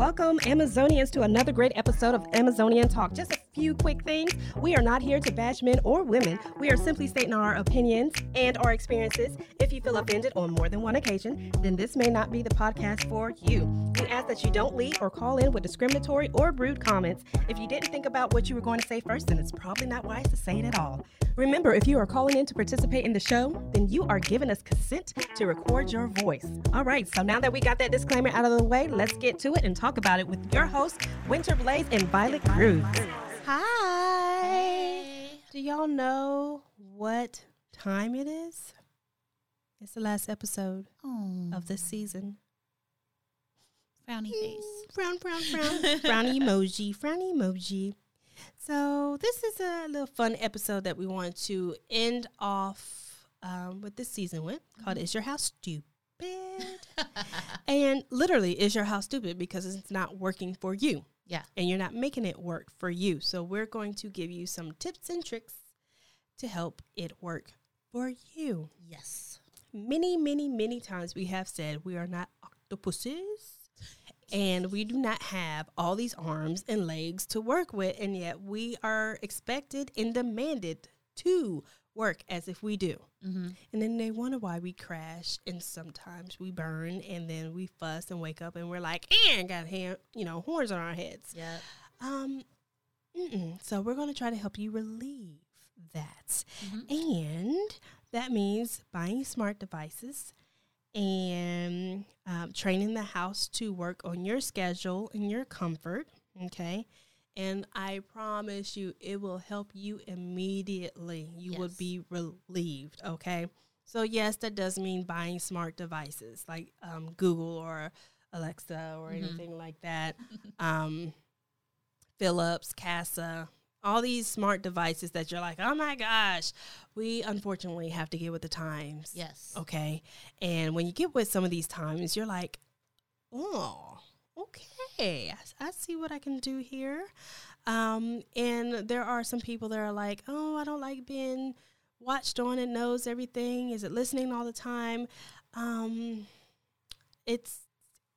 Welcome, Amazonians, to another great episode of Amazonian Talk. Just a few quick things. We are not here to bash men or women. We are simply stating our opinions and our experiences. If you feel offended on more than one occasion, then this may not be the podcast for you. We ask that you don't leave or call in with discriminatory or rude comments. If you didn't think about what you were going to say first, then it's probably not wise to say it at all. Remember, if you are calling in to participate in the show, then you are giving us consent to record your voice. All right, so now that we got that disclaimer out of the way, let's get to it and talk about it with your hosts, Winter Blaze and Violet Cruz. Hi. Hey. Do y'all know what time it is? It's the last episode Oh, of this season. frowny face. Frown, frown, frown. frown emoji, frown emoji. So this is a little fun episode that we want to end off um, with this season with called "Is Your House Stupid?" and literally, is your house stupid because it's not working for you, Yeah. and you're not making it work for you. So we're going to give you some tips and tricks to help it work for you. Yes. Many, many, many times we have said we are not octopuses and we do not have all these arms and legs to work with, and yet we are expected and demanded to work as if we do. Mm-hmm. And then they wonder why we crash, and sometimes we burn, and then we fuss and wake up, and we're like, "And got hair, you know, horns on our heads." Yeah. Um, mm-mm. so we're going to try to help you relieve that, Mhm. and that means buying smart devices and um, training the house to work on your schedule and your comfort. Okay. And I promise you, it will help you immediately. You will be relieved. Okay. So, yes, that does mean buying smart devices like um, Google or Alexa or Mhm. anything like that. um, Philips, Kasa, all these smart devices that you're like, oh my gosh, we unfortunately have to get with the times. Yes. Okay. And when you get with some of these times, you're like, oh, okay. I see what I can do here. Um, and there are some people that are like, oh, I don't like being watched on and knows everything. Is it listening all the time? Um, it's,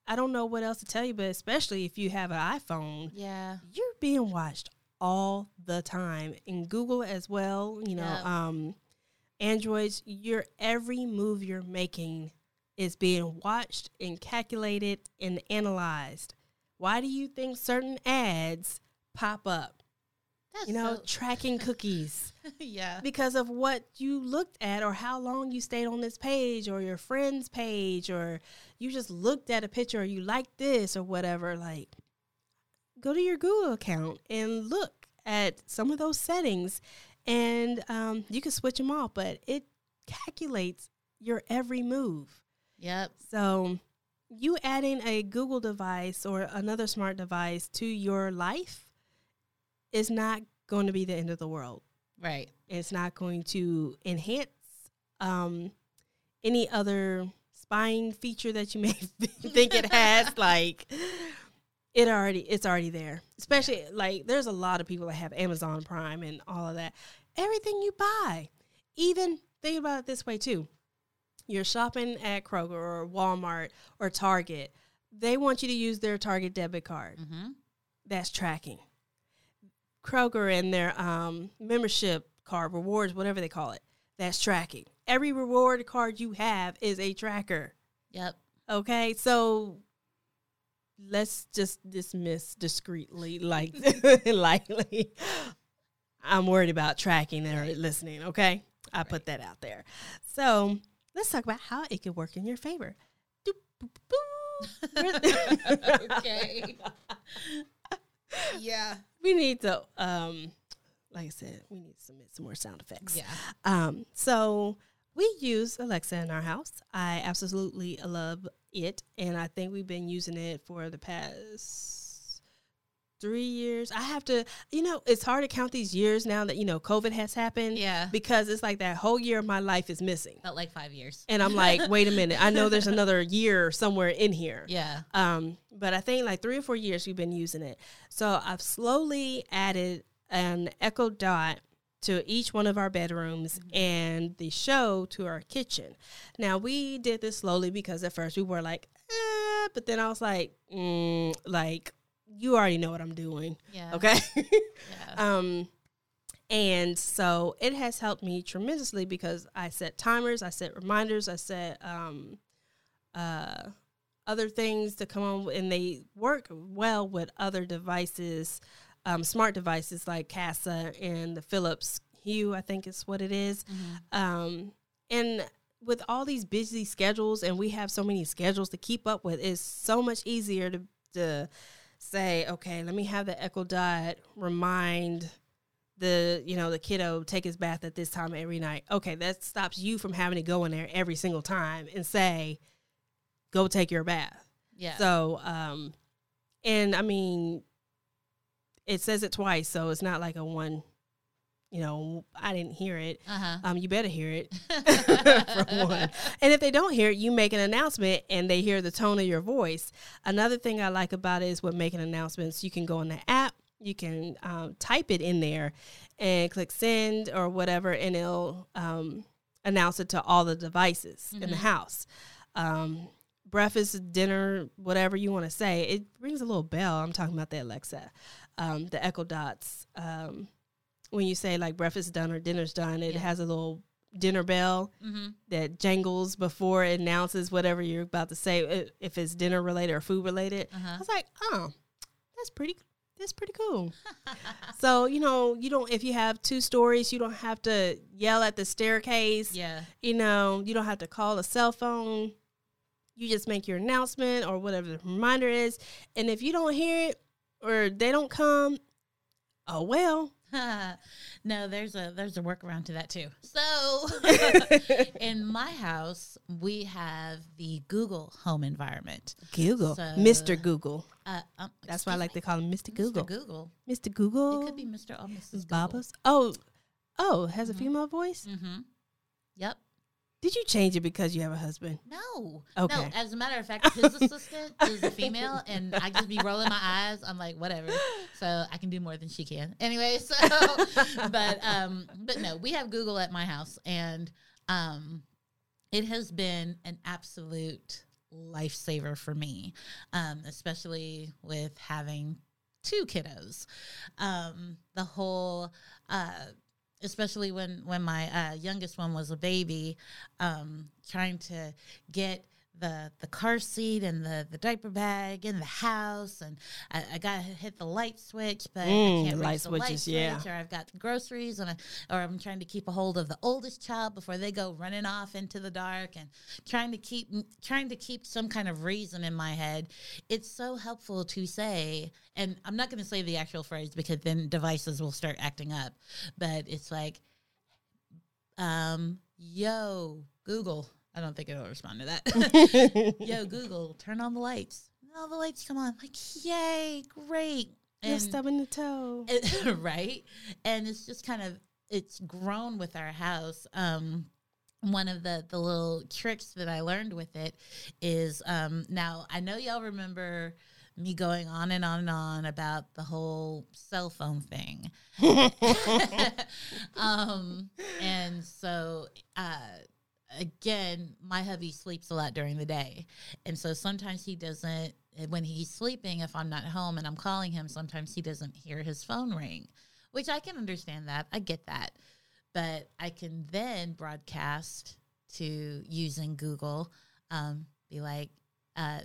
I don't know what else to tell you, but especially if you have an iPhone, Yeah. you're being watched all the time in Google as well. You know, Yep. um, Androids, your every move you're making is being watched and calculated and analyzed. Why do you think certain ads pop up? That's You know, so- tracking cookies yeah. because of what you looked at or how long you stayed on this page or your friend's page or you just looked at a picture or you liked this or whatever like go to your google account and look at some of those settings and um, you can switch them off but it calculates your every move Yep. so you adding a google device or another smart device to your life is not going to be the end of the world Right. it's not going to enhance um, any other spying feature that you may think it has. like it already, it's already there. Especially like there's a lot of people that have Amazon Prime and all of that. Everything you buy, even think about it this way too. You're shopping at Kroger or Walmart or Target. They want you to use their Target debit card Mm-hmm. that's tracking. Kroger and their um, membership card, rewards, whatever they call it, that's tracking. Every reward card you have is a tracker. Yep. Okay, so let's just dismiss discreetly, like lightly. I'm worried about tracking or listening. Okay, I put that out there. So let's talk about how it could work in your favor. Doop, boop, boop. okay. yeah. we need to um like I said, we need to submit some more sound effects. Yeah. Um so we use Alexa in our house. I absolutely love it and I think we've been using it for the past 3 years. I have to you know, it's hard to count these years now that you know COVID has happened Yeah. because it's like that whole year of my life is missing. Felt like five years. And I'm like, wait a minute. I know there's another year somewhere in here. Yeah. Um, but I think like three or four years we've been using it. So I've slowly added an Echo Dot to each one of our bedrooms and the show to our kitchen. Now we did this slowly because at first we were like, eh, but then I was like, mm, like you already know what I'm doing, Yeah. okay? Yeah. um, and so it has helped me tremendously because I set timers, I set reminders, I set um, uh, other things to come on, and they work well with other devices, um, smart devices like Kasa and the Philips Hue, I think is what it is. Mhm. Um, and with all these busy schedules, and we have so many schedules to keep up with, it's so much easier to, to say, okay, let me have the Echo Dot remind the you know the kiddo take his bath at this time every night. Okay, that stops you from having to go in there every single time and say, go take your bath. Yeah. So, um, and I mean, it says it twice, so it's not like a one. You know, I didn't hear it. uh huh. Um, you better hear it for one. And if they don't hear it, you make an announcement and they hear the tone of your voice. Another thing I like about it is with making announcements, you can go in the app, you can um, type it in there and click send or whatever, and it'll um, announce it to all the devices in the Mhm. house. Um, breakfast, dinner, whatever you want to say, it rings a little bell. I'm talking about the Alexa, um, the Echo Dots. When you say like breakfast done or dinner's done, it Yeah. has a little dinner bell mm-hmm. that jangles before it announces whatever you're about to say, if it's dinner related or food related. I Uh-huh. was like, oh, that's pretty. That's pretty cool. so you know, you don't if you have two stories, you don't have to yell at the staircase. yeah. You know, you don't have to call a cell phone. You just make your announcement or whatever the reminder is, and if you don't hear it or they don't come, oh well. no, there's a there's a workaround to that too. So in my house, we have the Google home environment. Google, So- Mr. Google. Uh, um, That's why I like to call him Mr. Google. Mr. Google. Mr. Google. It could be Mr. or Mrs. Baba's. Oh, oh, has a Mhm. female voice. Mm-hmm. Yep. Did you change it because you have a husband? No. Okay. No, as a matter of fact, his assistant is a female, and I just be rolling my eyes. I'm like, whatever. So I can do more than she can. Anyway, so, but, um, but no, we have Google at my house, and um, it has been an absolute lifesaver for me, um, especially with having two kiddos. Um, the whole, uh, especially when when my uh, youngest one was a baby, um, trying to get the the car seat and the the diaper bag in the house, and I, I got to hit the light switch, but Mm, I can't reach the switches, light yeah. switch, or I've got groceries, and I, or I'm trying to keep a hold of the oldest child before they go running off into the dark, and trying to keep trying to keep some kind of reason in my head. It's so helpful to say, and I'm not going to say the actual phrase because then devices will start acting up, but it's like um, yo, Google. I don't think it'll respond to that. yo, Google, turn on the lights. And all the lights come on. Like, yay, great. You're stubbing the toe. it- right? And it's just kind of it's grown with our house. Um, one of the the little tricks that I learned with it is um, now I know y'all remember me going on and on and on about the whole cell phone thing. um, and so uh, again, my hubby sleeps a lot during the day, and so sometimes he doesn't. When he's sleeping, if I'm not home and I'm calling him, sometimes he doesn't hear his phone ring, which I can understand that. I get that, but I can then broadcast to using Google, um, be like. Uh,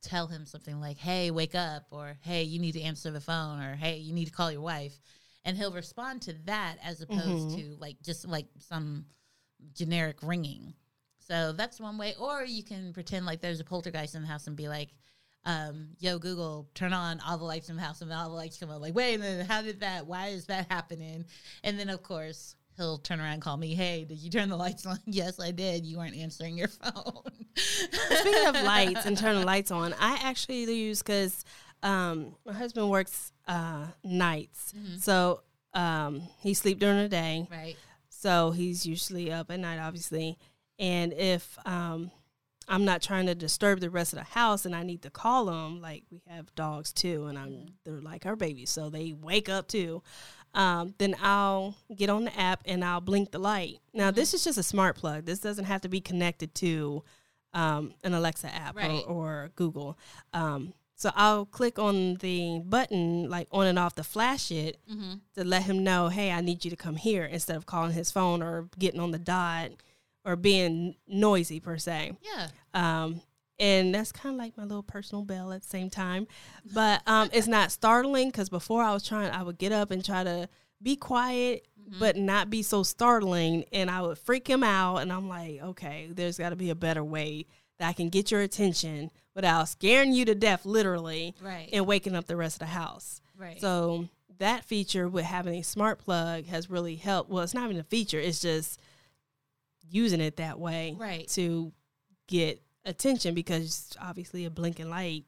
tell him something like, "Hey, wake up," or "Hey, you need to answer the phone," or "Hey, you need to call your wife," and he'll respond to that as opposed Mhm. to like just like some generic ringing. So that's one way. Or you can pretend like there's a poltergeist in the house and be like, um, "Yo, Google, turn on all the lights in the house," and all the lights come on. Like, wait a minute, how did that? Why is that happening? And then of course. He'll turn around and call me, Hey, did you turn the lights on? yes, I did. You weren't answering your phone. Speaking of lights and turning lights on, I actually use because um, my husband works uh, nights, Mhm. so um, he sleep during the day. Right. So he's usually up at night, obviously. And if um, I'm not trying to disturb the rest of the house and I need to call them, like we have dogs too, and I'm they're like our babies, so they wake up too. Um, then I'll get on the app and I'll blink the light. Now this is just a smart plug. This doesn't have to be connected to um, an Alexa app Right. or, or Google. Um, so I'll click on the button like on and off to flash it Mm-hmm. to let him know, hey, I need you to come here instead of calling his phone or getting on the dot or being noisy per se. Yeah. Um, and that's kind of like my little personal bell at the same time. But um, it's not startling because before I was trying, I would get up and try to be quiet, but not be so startling. And I would freak him out. And I'm like, okay, there's got to be a better way that can get your attention without scaring you to death, literally, Right. and waking up the rest of the house. right. So that feature with having a smart plug has really helped. Well, it's not even a feature; it's just using it that way Right. to get attention because obviously a blinking light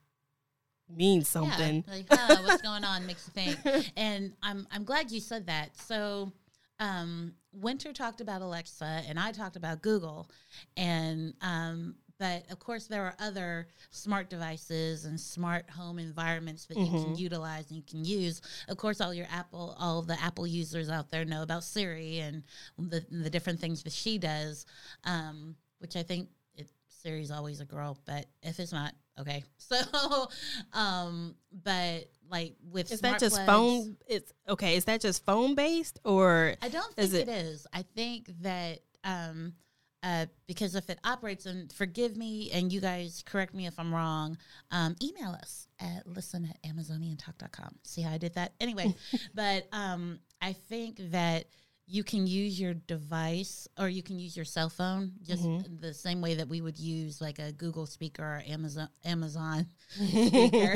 means something. Yeah, like, huh, what's going on makes you think. And I'm I'm glad you said that. So um Winter talked about Alexa and I talked about Google and um but of course there are other smart devices and smart home environments that you can utilize and you can use. Of course all your Apple all the Apple users out there know about Siri and the the different things that she does. Um which I think it Siri's always a girl, but if it's not, okay. So, um, but like with Is smart that just plugs- phone? It's okay. Is that just phone based or I don't is think it- it is. I think that um, uh, because if it operates, and forgive me, and you guys correct me if I'm wrong, um, email us at listen at amazoniantalk.com. See how I did that? Anyway, but um, I think that you can use your device or you can use your cell phone just Mm-hmm. the same way that we would use like a Google speaker or Amazon Amazon speaker.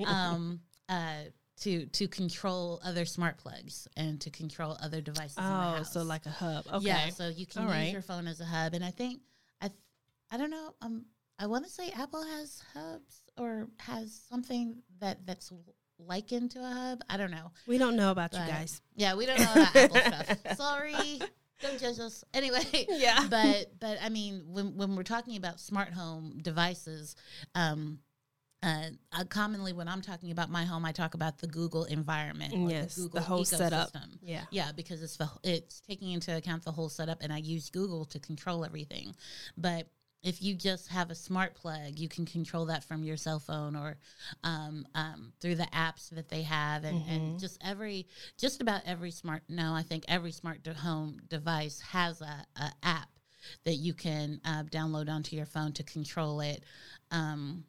um, uh, to to control other smart plugs and to control other devices. in the oh, house. so like a hub? Okay. yeah, so you can All use right. your phone as a hub, and I think I th- I don't know. Um, I want to say Apple has hubs or has something that that's likened to a hub. I don't know. we don't know about But- you guys. Yeah, we don't know about Apple stuff. Sorry. Don't judge us. Anyway, Yeah. but but I mean, when when we're talking about smart home devices, um, uh, uh, commonly when I'm talking about my home, I talk about the Google environment. or Yes, the Google whole setup. Yeah. Yeah, because it's the, it's taking into account the whole setup, and I use Google to control everything. But if you just have a smart plug, you can control that from your cell phone or um, um, through the apps that they have, and, Mm-hmm. and just every, just about every smart. No, I think every smart de- home device has a, a app that you can uh, download onto your phone to control it. Um,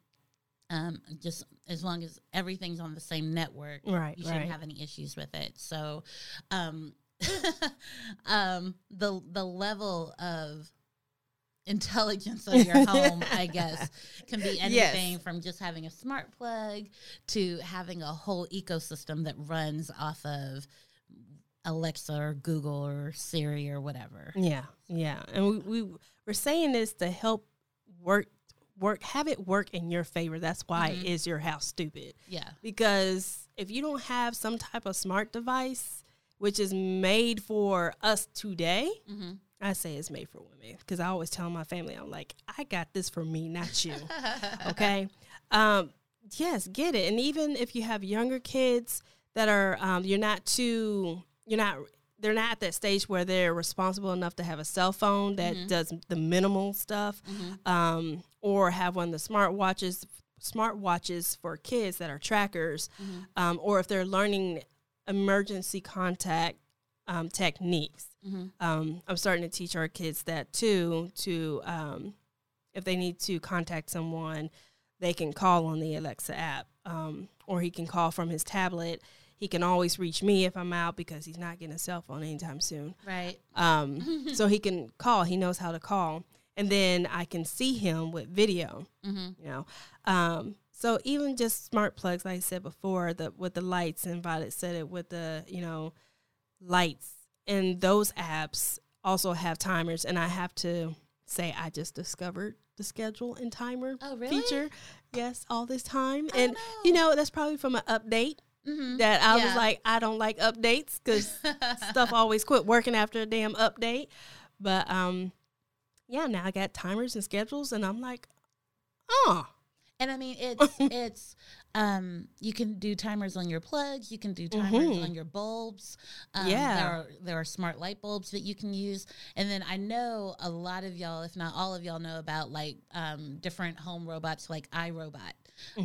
um, just as long as everything's on the same network, Right, you shouldn't right. have any issues with it. So, um, um, the the level of intelligence of your home, I guess, can be Yes. anything from just having a smart plug to having a whole ecosystem that runs off of Alexa or Google or Siri or whatever. Yeah, yeah, and we, we we're saying this to help work work have it work in your favor. That's why Mm-hmm. is your house stupid? Yeah. Because if you don't have some type of smart device which is made for us today, Mm-hmm. I say it's made for women because I always tell my family I'm like I got this for me, not you. okay, um, yes, get it. And even if you have younger kids that are um, you're not too you're not they're not at that stage where they're responsible enough to have a cell phone that does the minimal stuff um, or have one of the smart watches smart watches for kids that are trackers um, or if they're learning emergency contact um, techniques. Um, i'm starting to teach our kids that too to um, if they need to contact someone they can call on the alexa app um, or he can call from his tablet he can always reach me if i'm out because he's not getting a cell phone anytime soon Right. um, so he can call. He knows how to call, and then I can see him with video. Mm-hmm. You know, um, so even just smart plugs, like I said before, the with the lights, and Violet said it with the you know lights, and those apps also have timers, and I have to say I just discovered the schedule and timer Oh, really? feature. Yes, all this time, Oh, and you know that's probably from an update Mm-hmm. that I was like, I don't like updates because stuff always quit working after a damn update. But um, yeah, now I got timers and schedules, and I'm like, oh, And I mean, it's it's um, you can do timers on your plugs. You can do timers Mhm. on your bulbs. Um, Yeah. there are there are smart light bulbs that you can use. And then I know a lot of y'all, if not all of y'all, know about like um, different home robots like iRobot,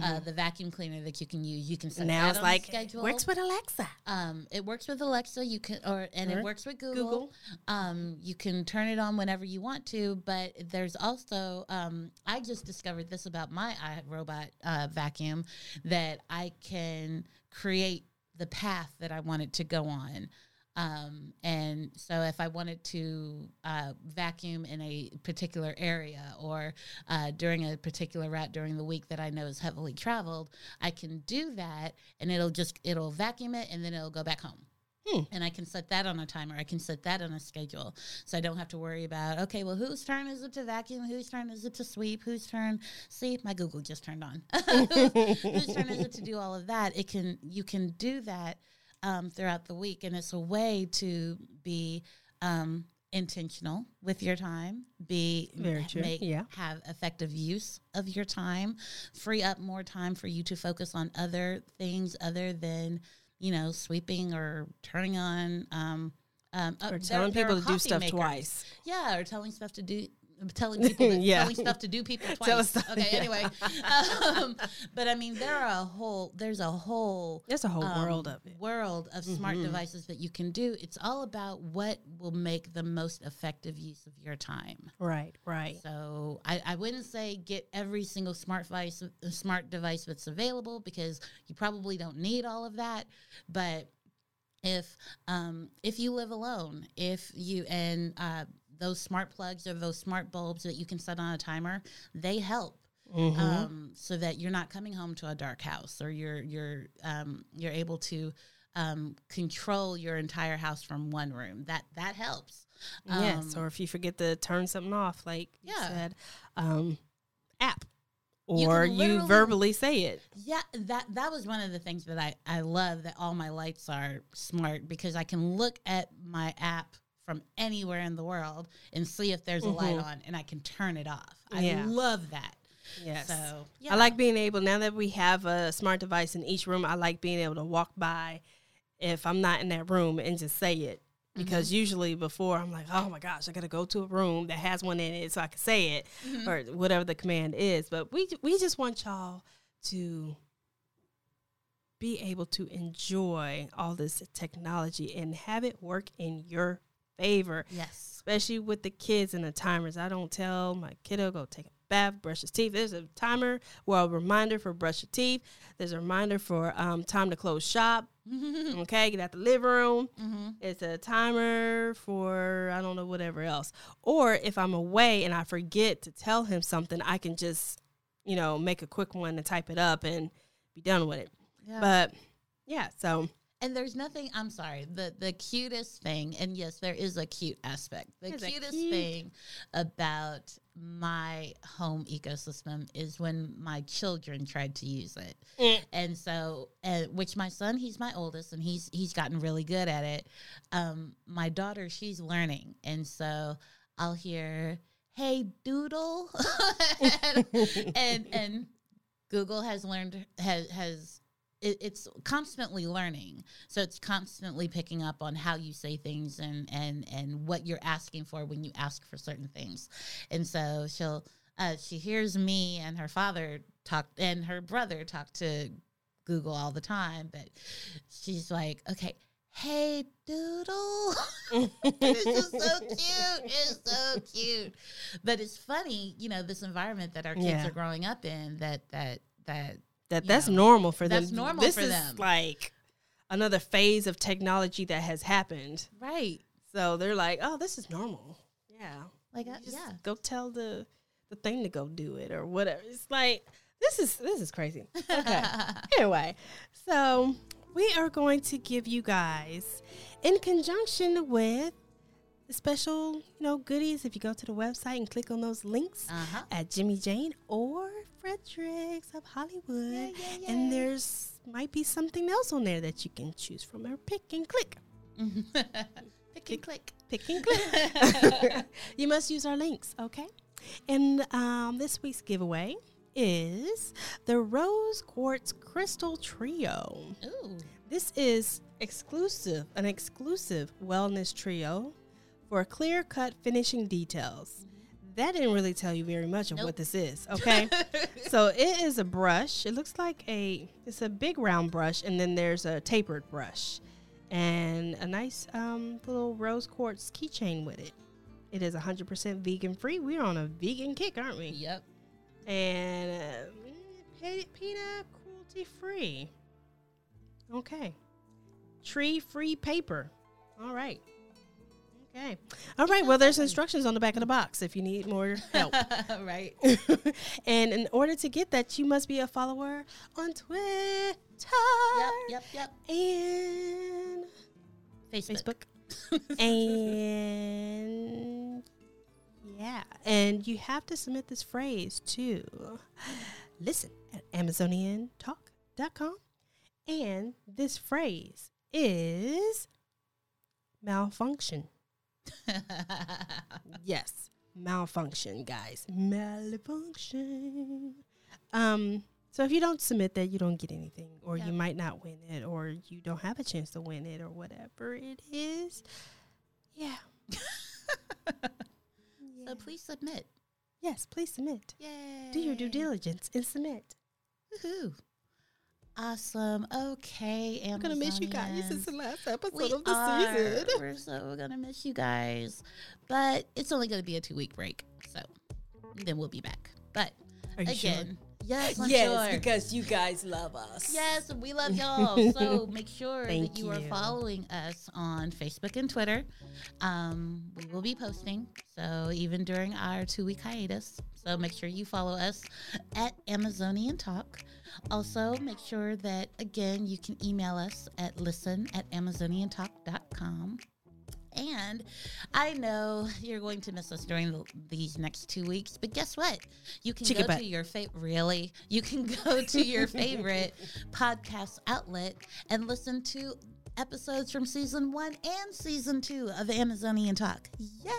uh, the vacuum cleaner that you can use. You can set Mm-hmm. now it's like schedule. works with Alexa. Um, it works with Alexa. You can, or and it works with Google. Google. Um, you can turn it on whenever you want to. But there's also, um, I just discovered this about my iRobot uh, vacuum that I can create the path that I want it to go on. Um, and so if I wanted to uh, vacuum in a particular area or uh, during a particular route during the week that I know is heavily traveled, I can do that and it'll just, it'll vacuum it and then it'll go back home. Hmm. And I can set that on a timer. I can set that on a schedule. So I don't have to worry about, okay, well, whose turn is it to vacuum? Whose turn is it to sweep? Whose turn? See, my Google just turned on. whose turn is it to do all of that? It can, you can do that um, throughout the week. And it's a way to be um, intentional with your time, be Very true, make yeah. have effective use of your time, free up more time for you to focus on other things other than you know sweeping or turning on. Um, um, uh, Or there- telling there people to do stuff makers. twice. Yeah, or telling stuff to do. Telling people, Yeah. telling stuff to do people twice. Stuff- okay, yeah. anyway, um, but I mean, there are a whole, there's a whole There's a whole um, world of it. world of smart Mhm. devices that you can do. It's all about what will make the most effective use of your time. Right, right. So I, I wouldn't say get every single smart device, smart device that's available because you probably don't need all of that. But if um, if you live alone, if you and uh, those smart plugs or those smart bulbs that you can set on a timer, they help. Mhm. Um, so that you're not coming home to a dark house, or you're you're um, you're able to um, control your entire house from one room. That that helps. yes, Um, or if you forget to turn something off, like you Yeah. said, um, app, or can you verbally say it. Yeah, that that was one of the things that I I love that all my lights are smart because I can look at my app from anywhere in the world and see if there's a light Mhm. on and I can turn it off. I Yeah. love that. Yes. So yeah. I like being able now that we have a smart device in each room. I like being able to walk by if I'm not in that room and just say it. Because Mm-hmm. usually before I'm like, oh my gosh, I gotta go to a room that has one in it so I can say it Mhm. or whatever the command is. But we we just want y'all to be able to enjoy all this technology and have it work in your favor yes. especially with the kids and the timers. I don't tell my kiddo go take a bath, brush his teeth. There's a timer, well, a reminder for brush your teeth. There's a reminder for um, time to close shop. Okay, get out the living room. hmm It's a timer for I don't know whatever else. Or if I'm away and I forget to tell him something, I can just you know make a quick one and type it up and be done with it. Yeah. But yeah, so and there's nothing. I'm sorry. The the cutest thing, and yes, there is a cute aspect. The There's a cutest cute- thing about my home ecosystem is when my children tried to use it. Mm. and so uh, which my son he's my oldest and he's he's gotten really good at it um my daughter she's learning and so i'll hear hey doodle and, and and google has learned has has it, it's constantly learning so it's constantly picking up on how you say things and and and what you're asking for when you ask for certain things and so she'll uh, she hears me and her father talk and her brother talk to Google all the time, but she's like, okay, hey doodle. it's just so cute. It's so cute. But it's funny, you know, this environment that our kids Yeah. are growing up in that that that that you that's know, normal for them. that's normal this for is them. like another phase of technology that has happened. right. So they're like, "Oh, this is normal." Yeah, Like uh, just yeah. Go tell the the thing to go do it or whatever. It's like this is this is crazy. Okay. anyway, so we are going to give you guys, in conjunction with the special, you know, goodies. If you go to the website and click on those links uh-huh. at Jimmyjane or Frederick's of Hollywood, Yeah, yeah, yeah. and there's might be something else on there that you can choose from or pick and click. Pick and click. Pick and click. you must use our links, okay? And um, this week's giveaway is the Rose Quartz Crystal Trio. Ooh. This is exclusive, an exclusive wellness trio for clear cut finishing details. That didn't really tell you very much of Nope. what this is, okay? so it is a brush. It looks like a it's a big round brush and then there's a tapered brush and a nice um, little rose quartz keychain with it. It is 100% vegan free. We're on a vegan kick, aren't we? Yep. and uh, peanut cruelty free. Okay. Tree free paper. All right. Okay. All right. Well, there's instructions on the back of the box if you need more help. right. and in order to get that, you must be a follower on Twitter Yep. Yep. Yep. and Facebook. Facebook. and yeah, and you have to submit this phrase to listen at amazoniantalk.com. And this phrase is malfunction. Yes, malfunction, guys. Malfunction. Um, so if you don't submit that, you don't get anything, or Yeah. you might not win it, or you don't have a chance to win it, or whatever it is. Yeah. so please submit. Yes, please submit. Yay. Do your due diligence and submit. Woohoo. Awesome. Okay. I'm gonna miss you guys. This is the last episode We of the are. season. We're so gonna miss you guys, but it's only gonna be a two week break, so then we'll be back. But again, yes, I'm yes, sure. because you guys love us. Yes, we love y'all. So make sure that you, are following us on Facebook and Twitter. Um, we will be posting, so even during our two week hiatus. So make sure you follow us at Amazonian Talk. Also, make sure that, again, you can email us at listen at amazoniantalk.com. And I know you're going to miss us during the, these next two weeks, but guess what? You can Chicken go butt. to your favorite. Really, you can go to your favorite podcast outlet and listen to episodes from season one and season two of Amazonian Talk. Yeah,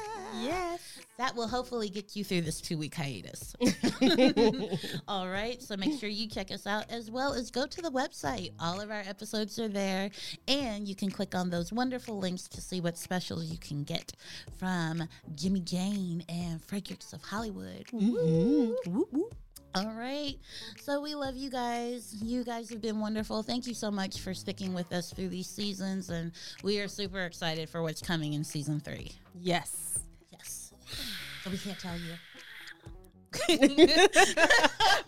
Yes. that will hopefully get you through this two week hiatus. All right. So make sure you check us out as well as go to the website. All of our episodes are there. And you can click on those wonderful links to see what specials you can get from Jimmyjane and Frederick's of Hollywood. Mhm. Whoop, whoop. All right. So we love you guys. You guys have been wonderful. Thank you so much for sticking with us through these seasons. And we are super excited for what's coming in season three. Yes. Yes. So we can't tell you.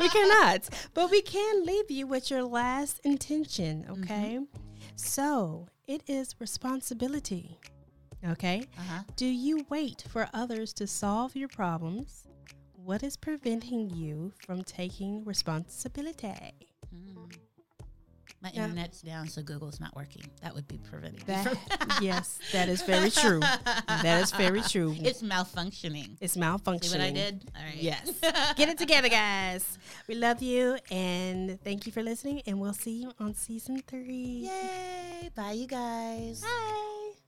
we cannot, but we can leave you with your last intention, okay? So it is responsibility, okay? Uh huh. Do you wait for others to solve your problems? What is preventing you from taking responsibility? Mm. My Yeah. internet's down, so Google's not working. That would be preventing That, yes, that is very true. That is very true. It's malfunctioning. It's malfunctioning. See what I did? All right. Yes. Get it together, guys. We love you and thank you for listening. And we'll see you on season three. Yay! Bye, you guys. Bye.